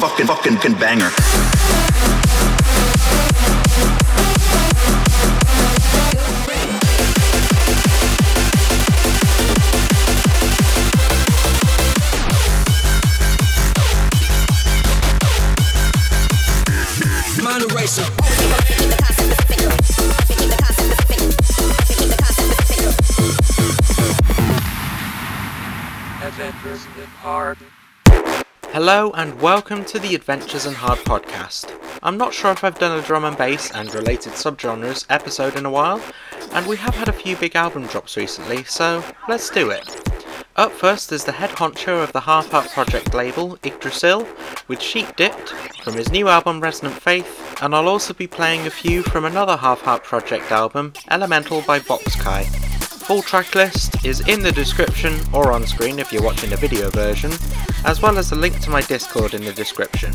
fucking fucking fucking banger. Hello and welcome to the Adventures in Hard podcast. I'm not sure if I've done a drum and bass and related subgenres episode in a while, and we have had a few big album drops recently, so let's do it. Up first is the head honcho of the Half Heart Project label, Yggdrasil, with Sheep Dipped from his new album Resonant Faith, and I'll also be playing a few from another Half Heart Project album, Elemental by Voxkai. Full track list is in the description or on screen if you're watching the video version, as well as a link to my Discord in the description.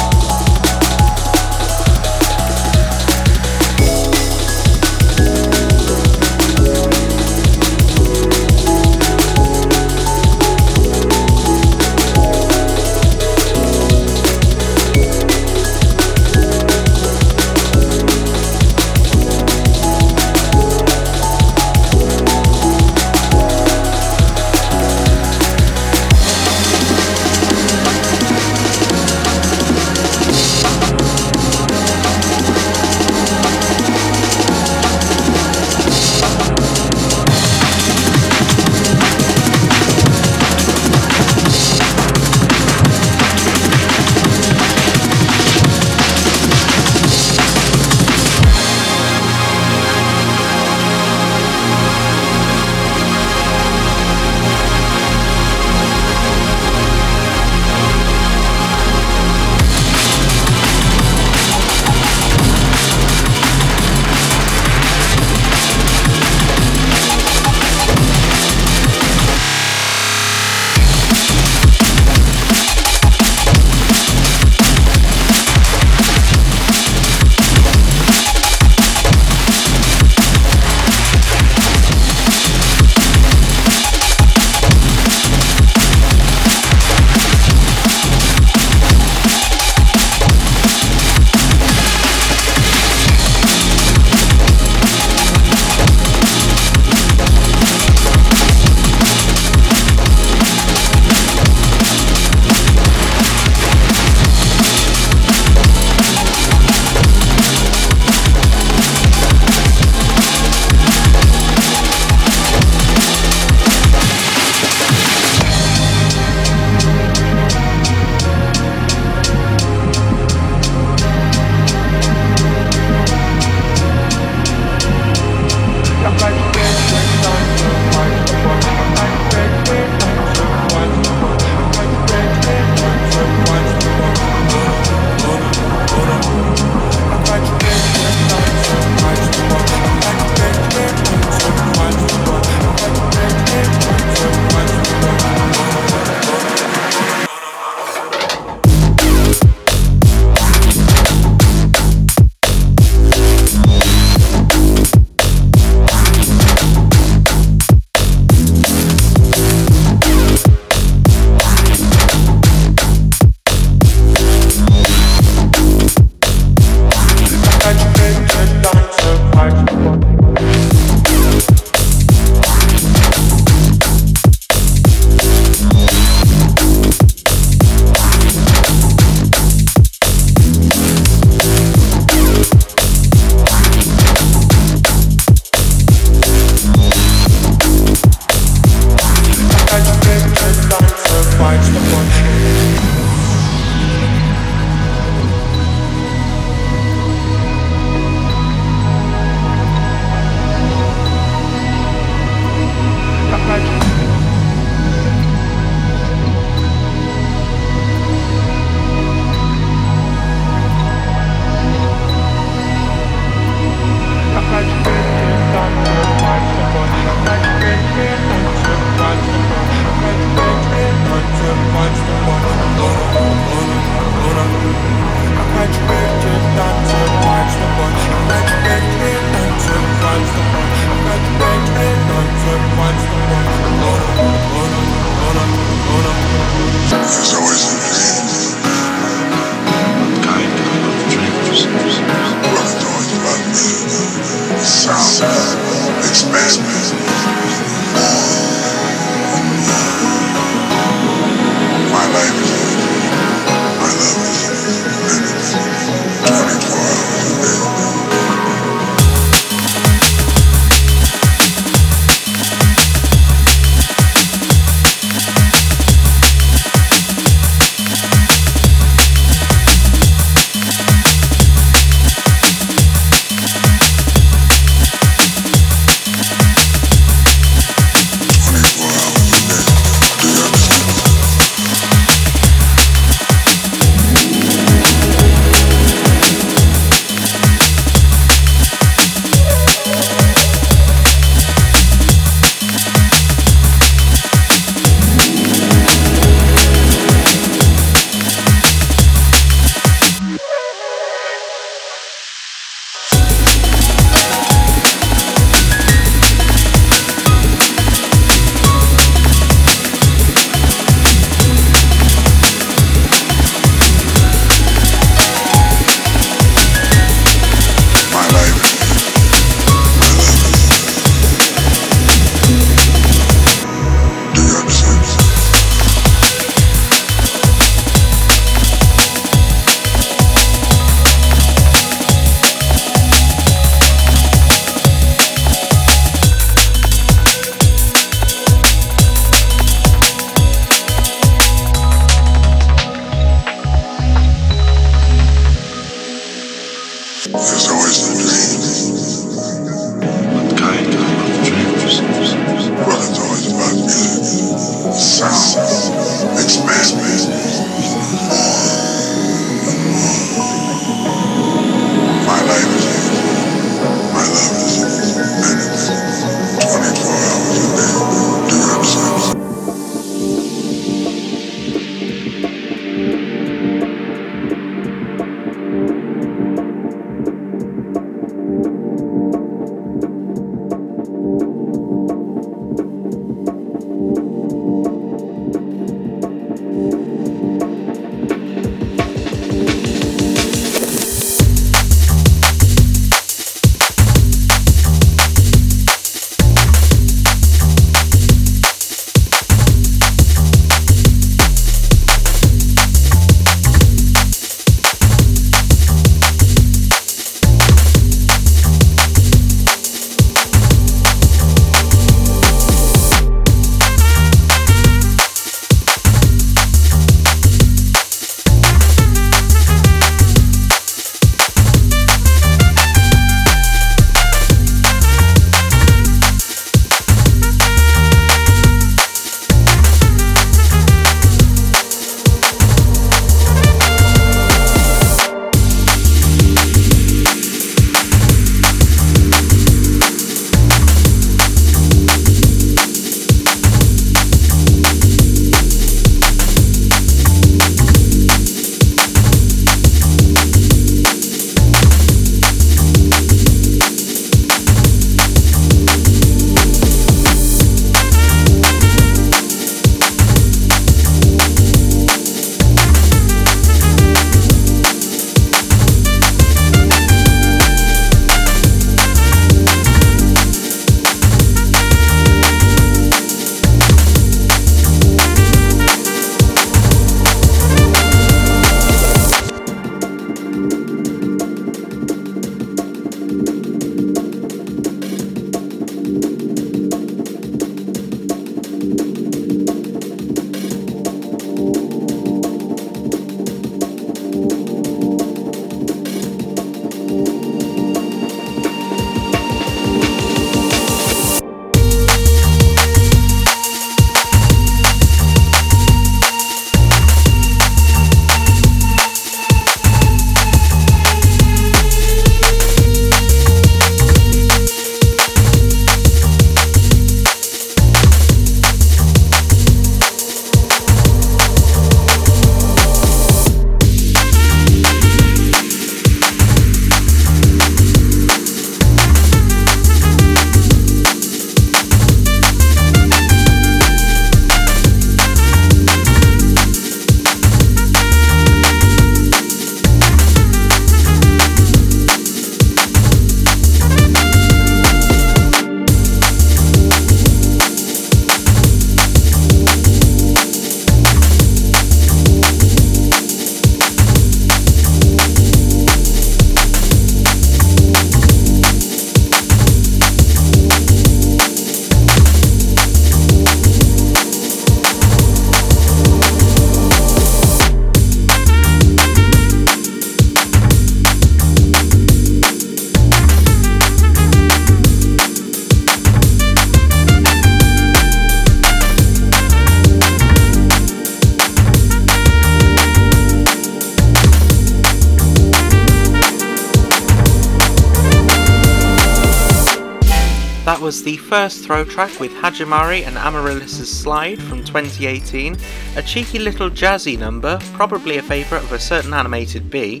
First throw track with Hajimari and Amaryllis's Slide from 2018, a cheeky little jazzy number, probably a favourite of a certain animated bee.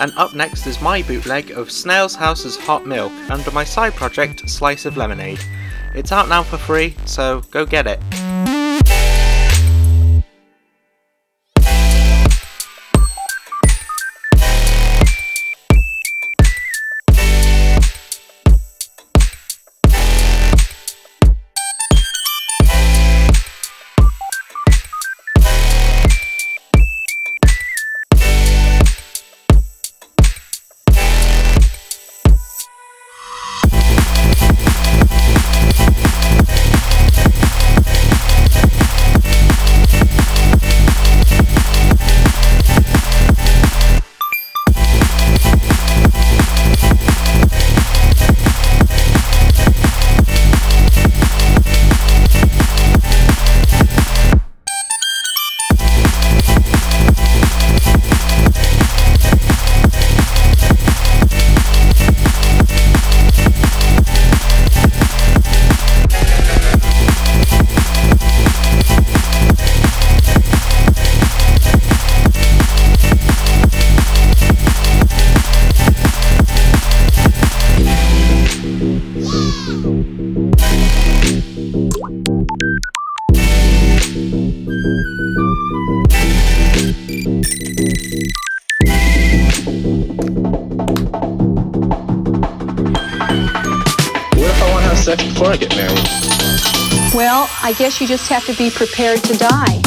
And up next is my bootleg of Snail's House's Hot Milk under my side project Slice of Lemonade. It's out now for free, so go get it. Get married? Well, I guess you just have to be prepared to die.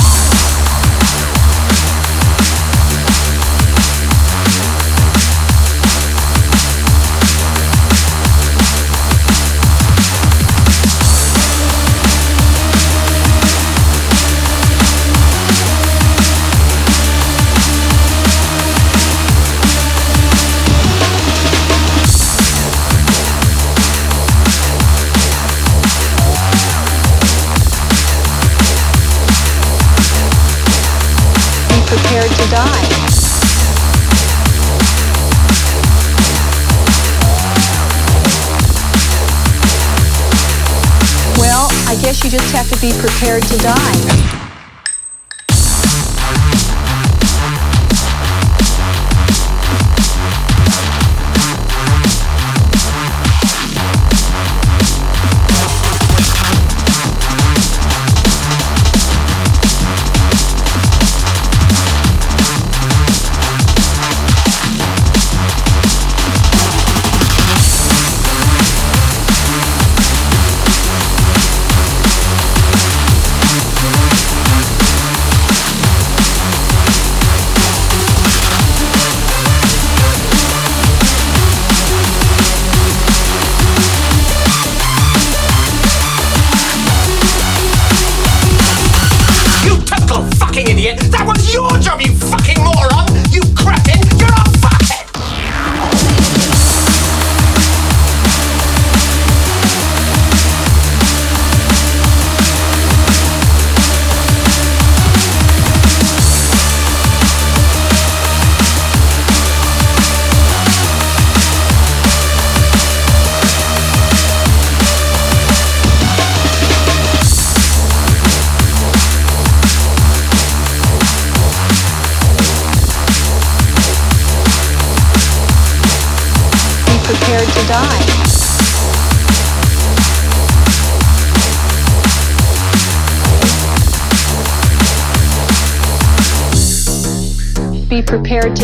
Just have to be prepared to die.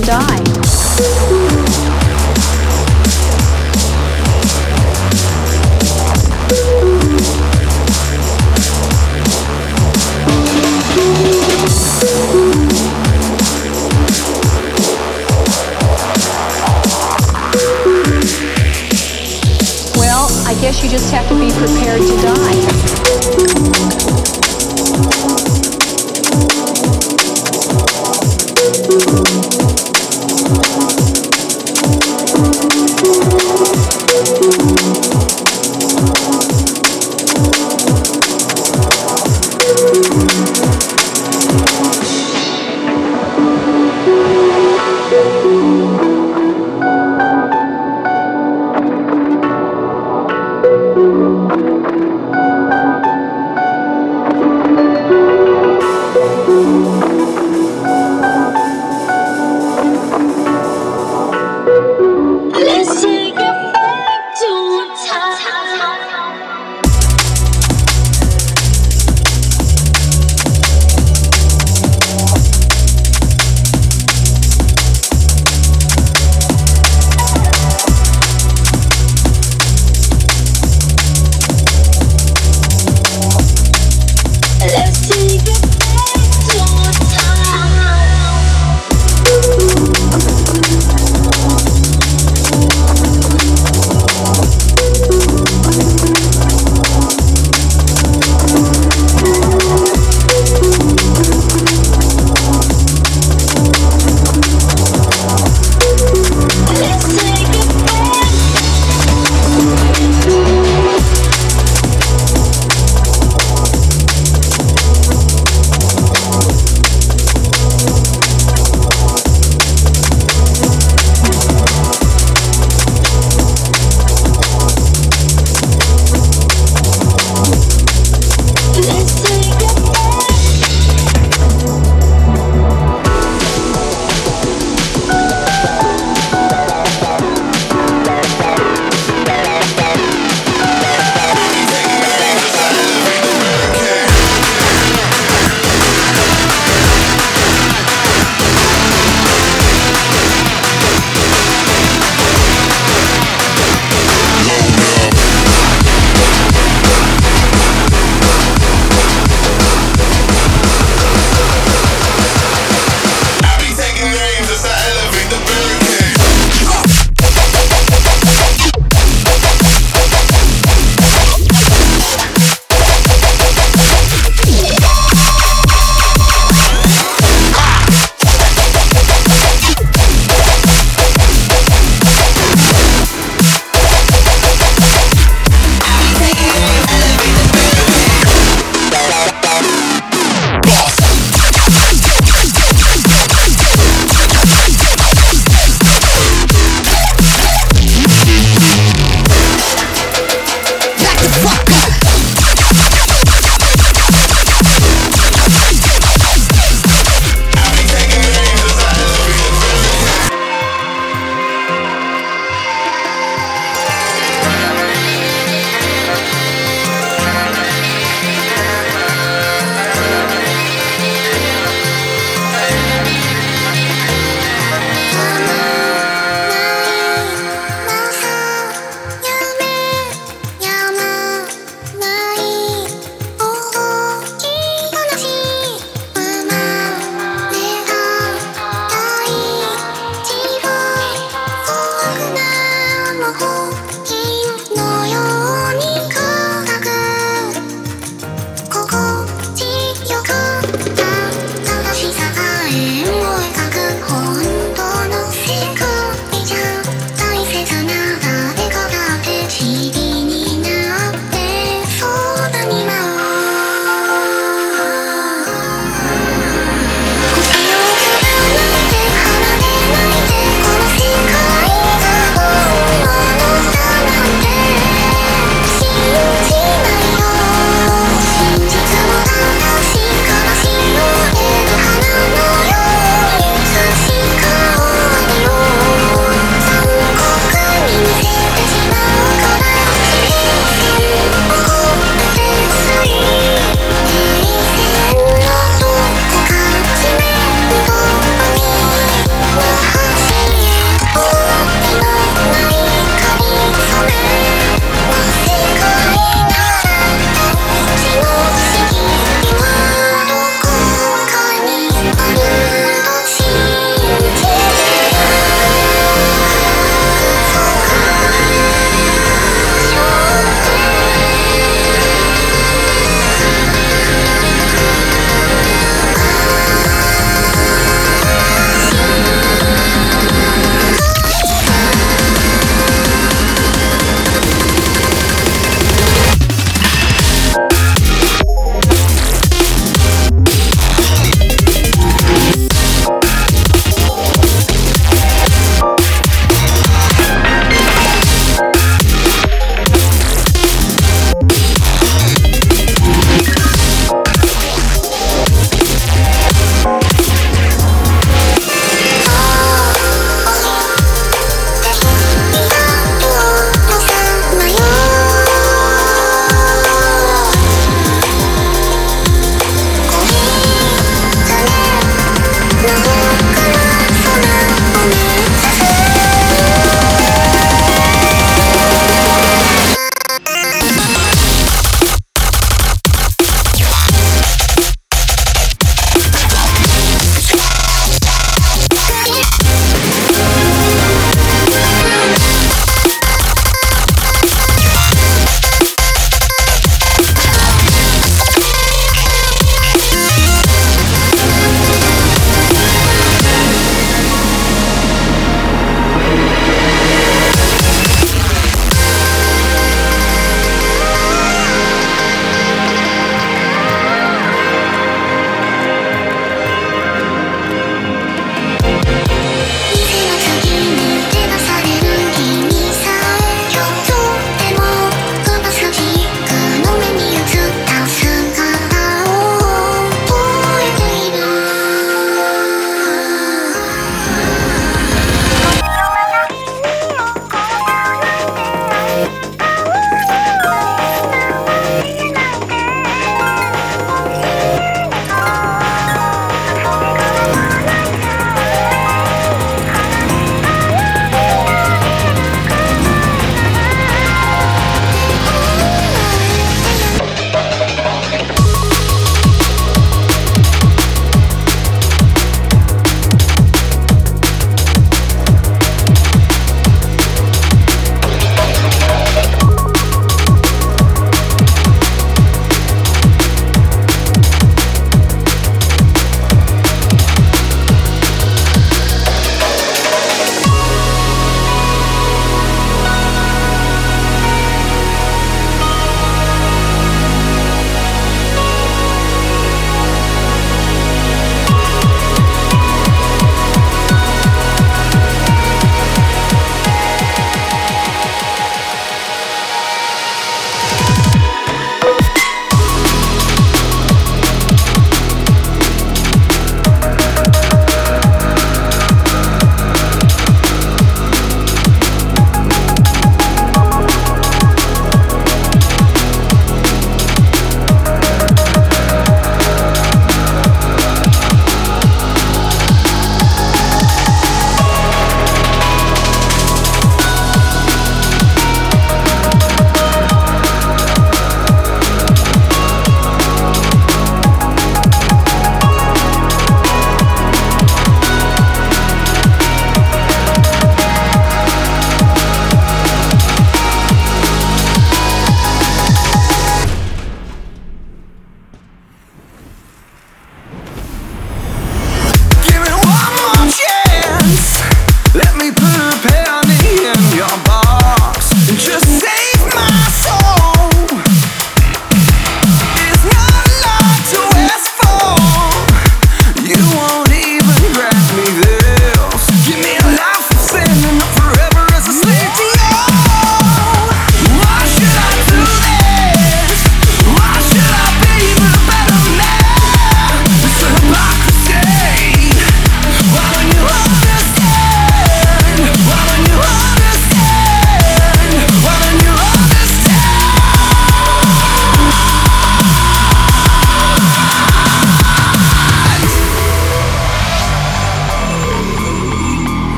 Die.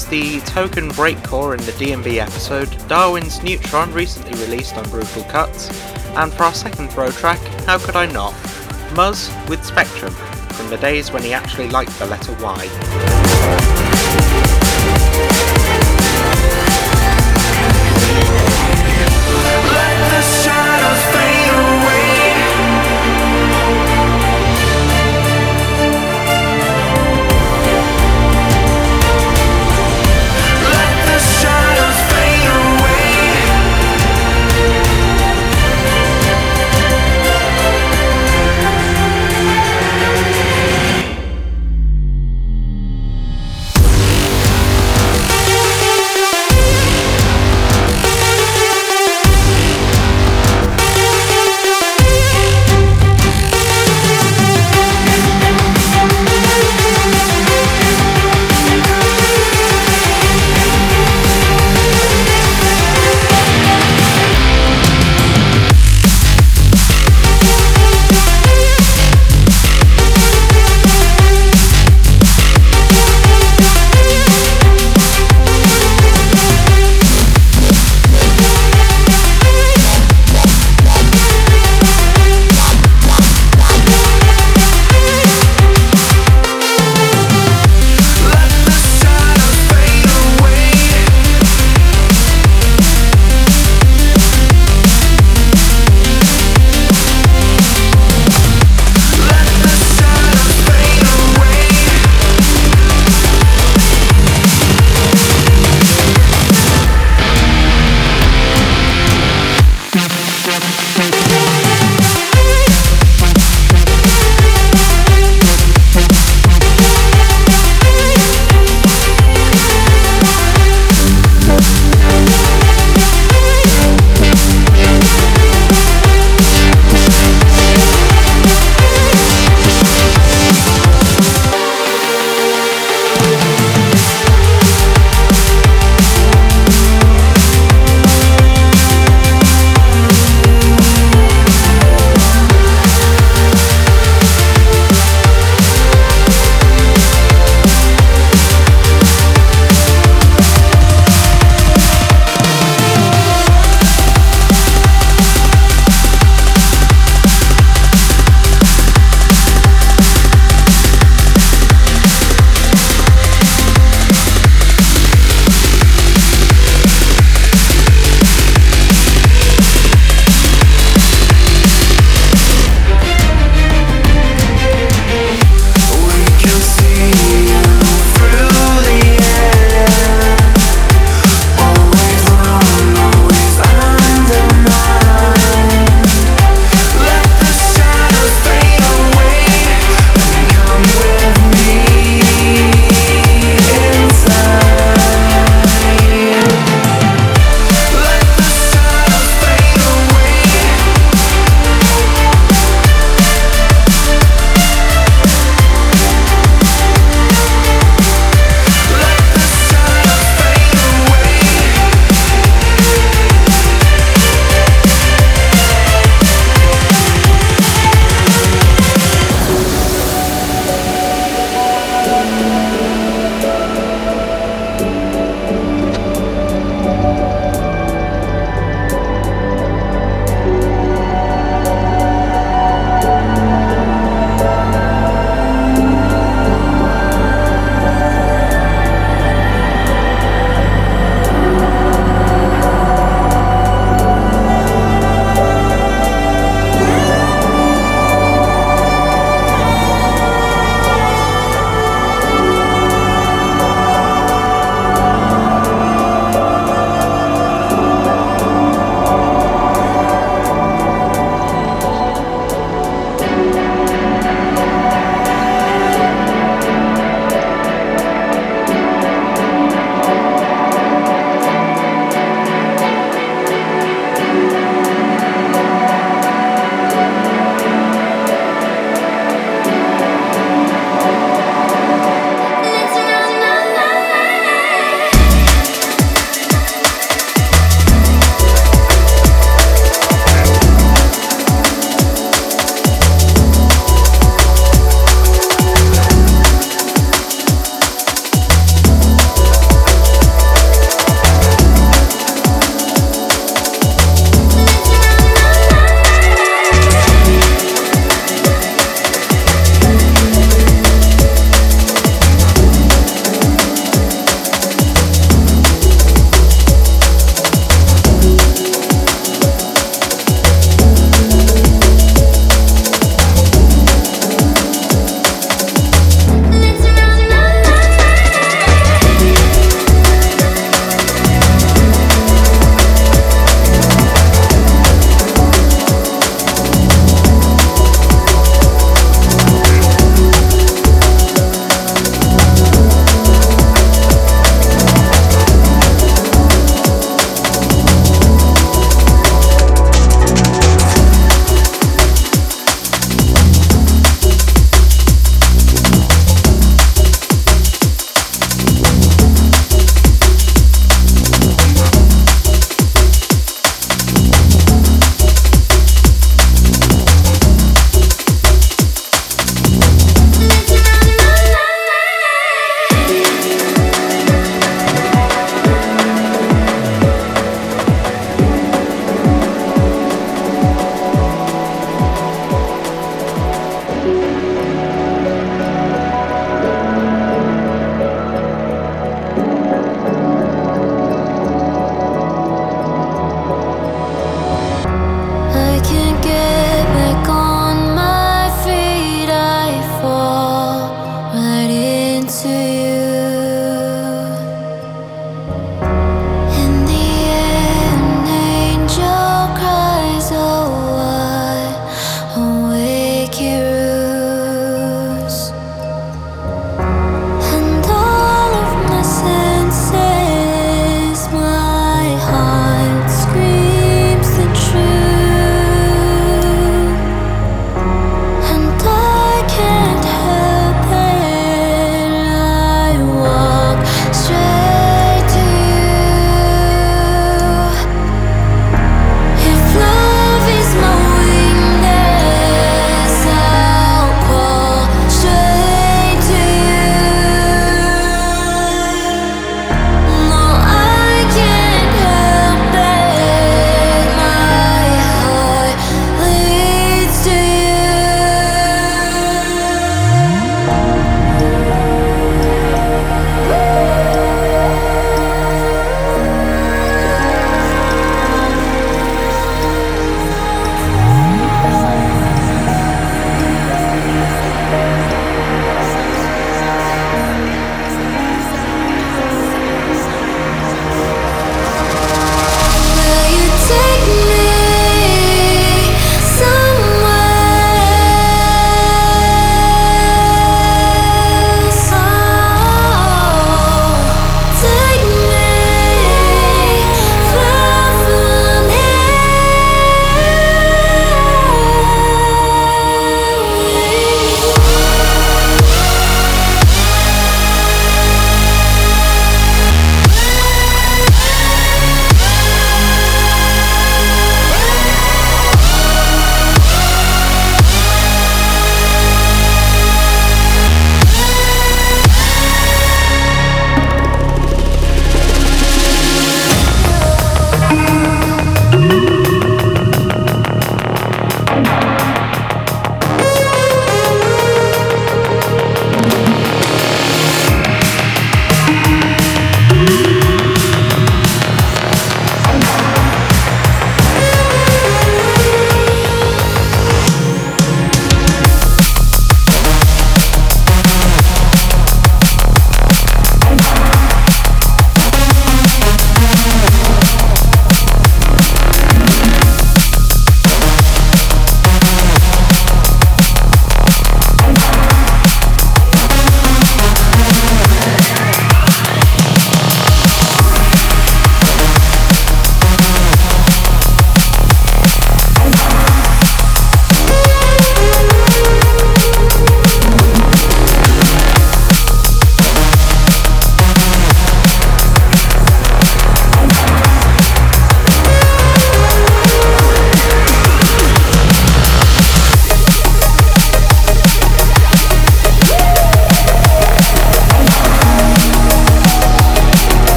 Was the token breakcore in the DMB episode Darwin's Neutron, recently released on Brutal Cuts. And for our second throw track, How Could I Not? Muzz with Spectrum, from the days when he actually liked the letter Y.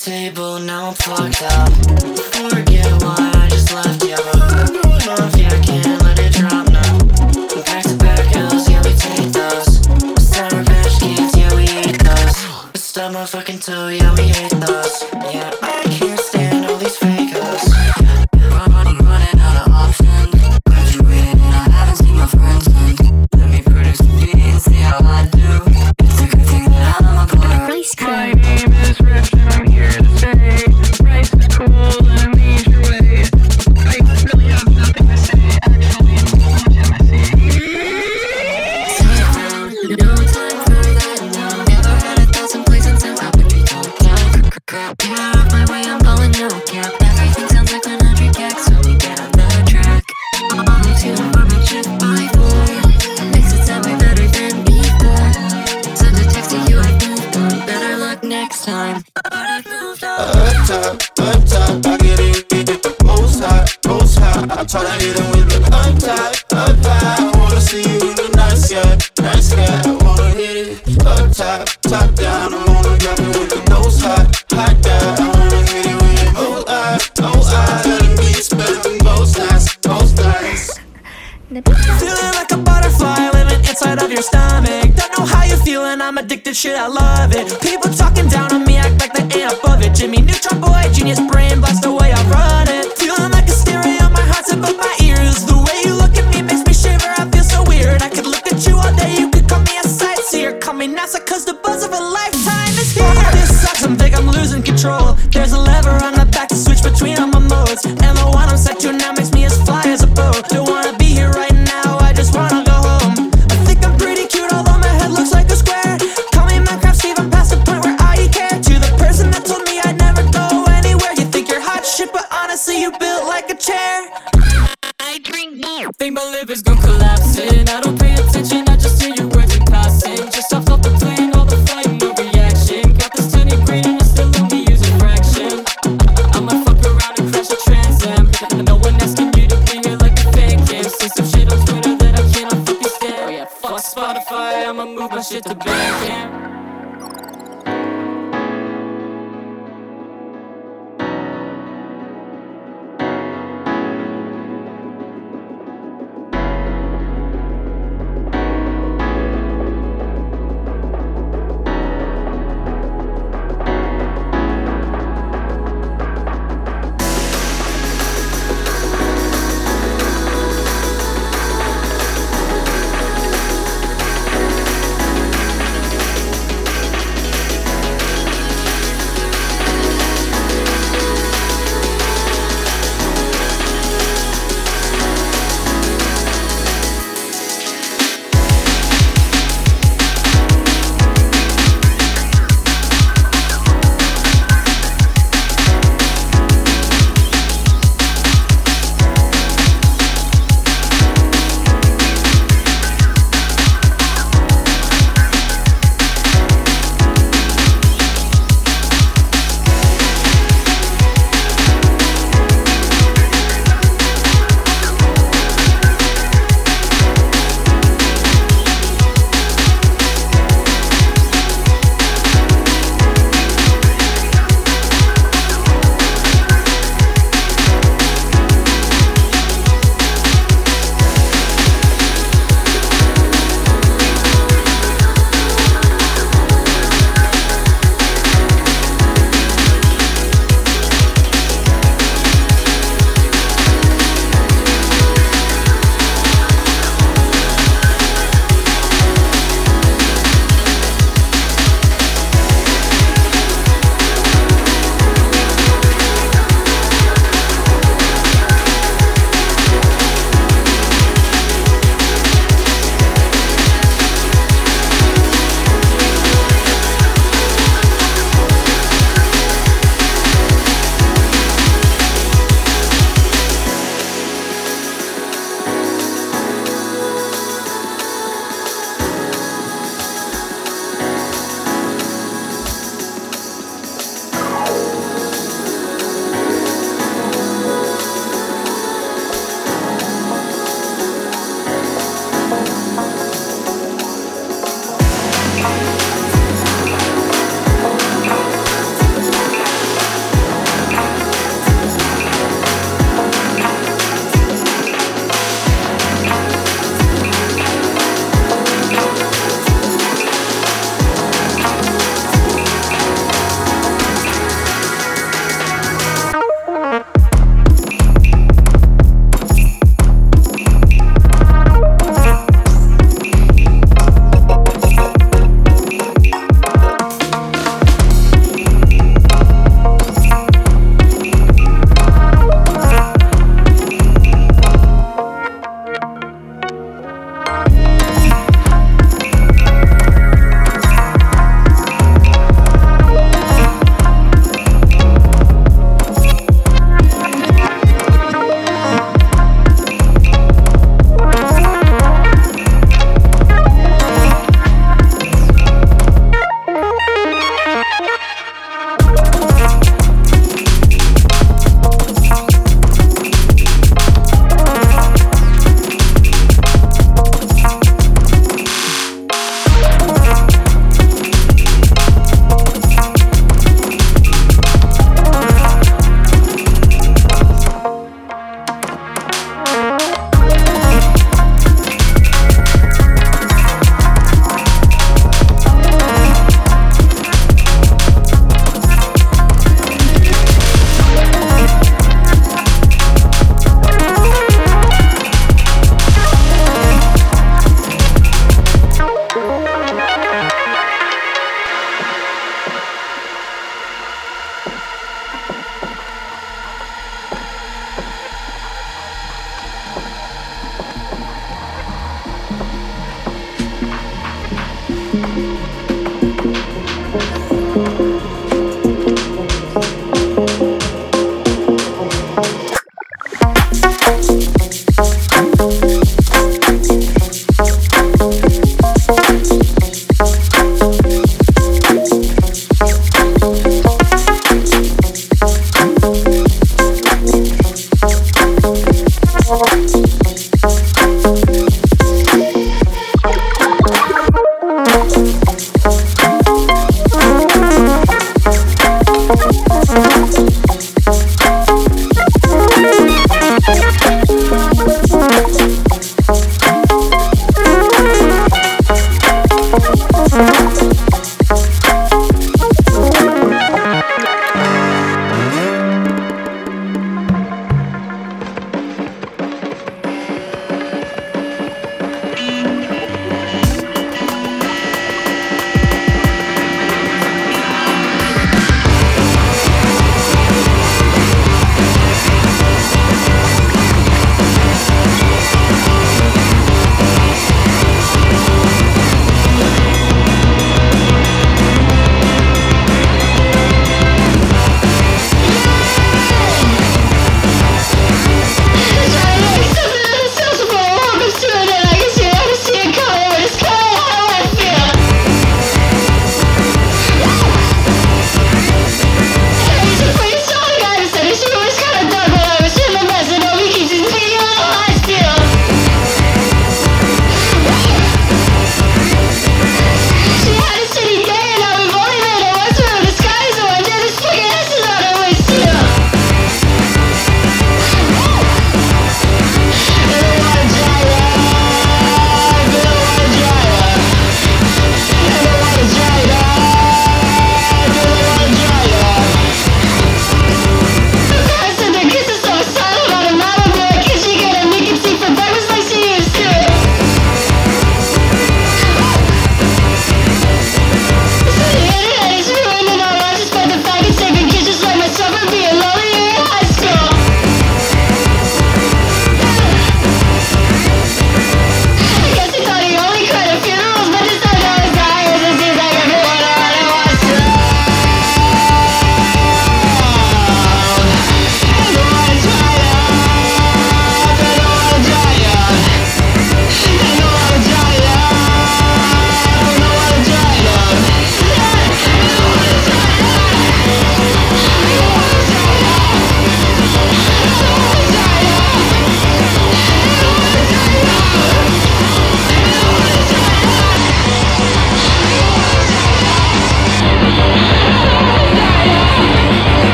table, now I'm fucked up.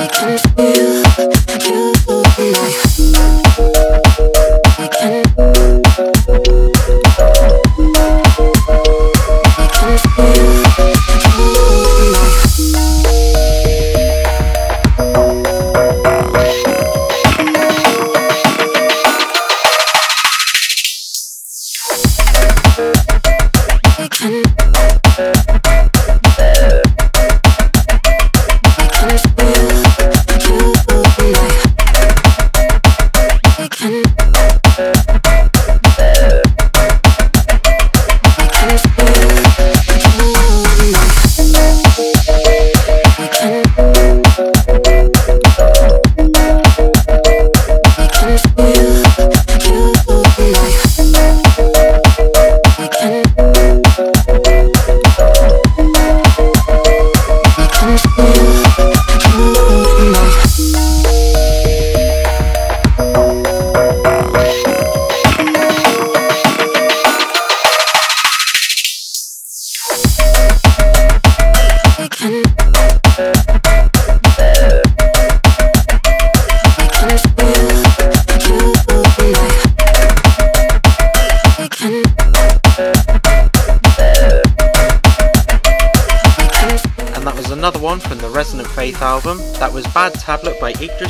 I can feel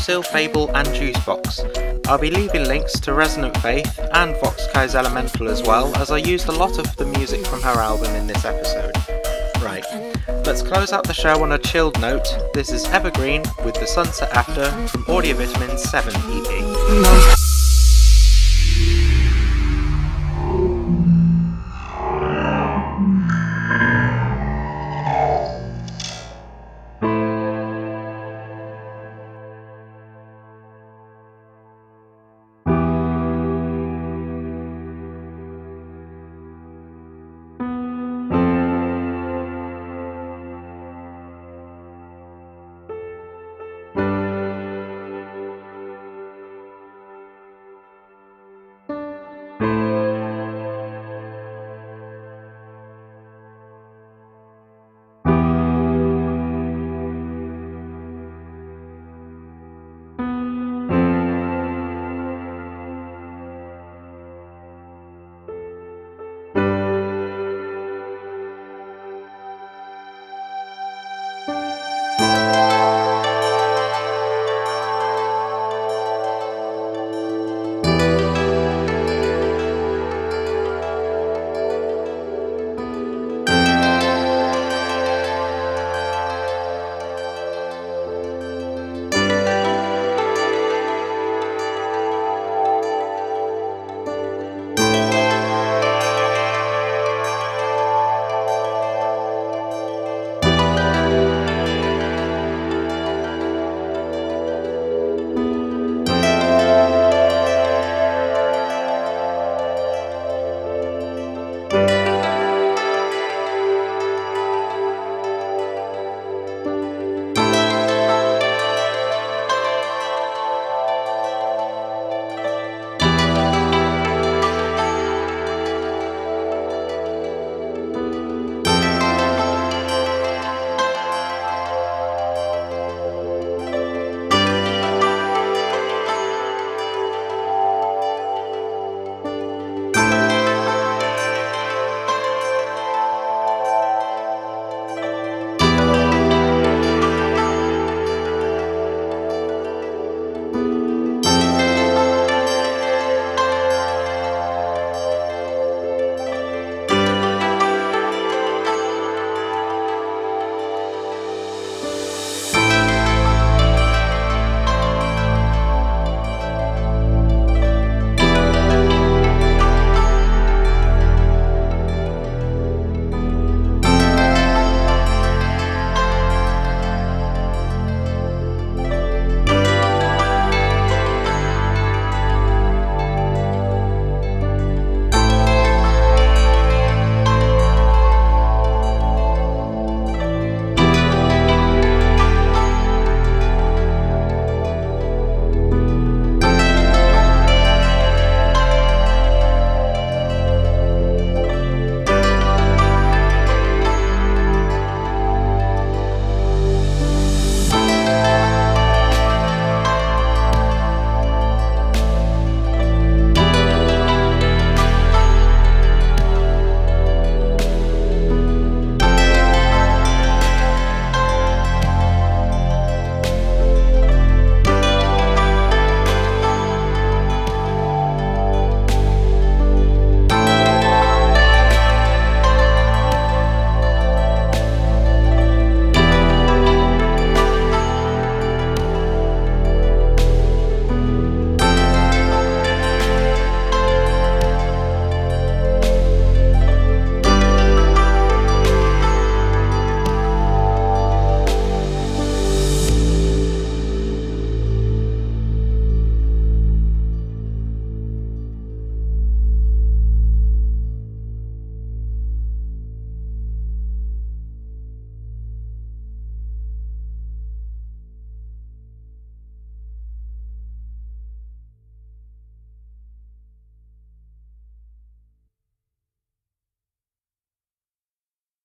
Yggdrasil, FAYBUL, and Juicebox. I'll be leaving links to Resonant Faith and Voxkai's Elemental as well, as I used a lot of the music from her album in this episode. Right, let's close out the show on a chilled note. This is Evergreen with The Sunset After from Audio Vitamin 7 EP.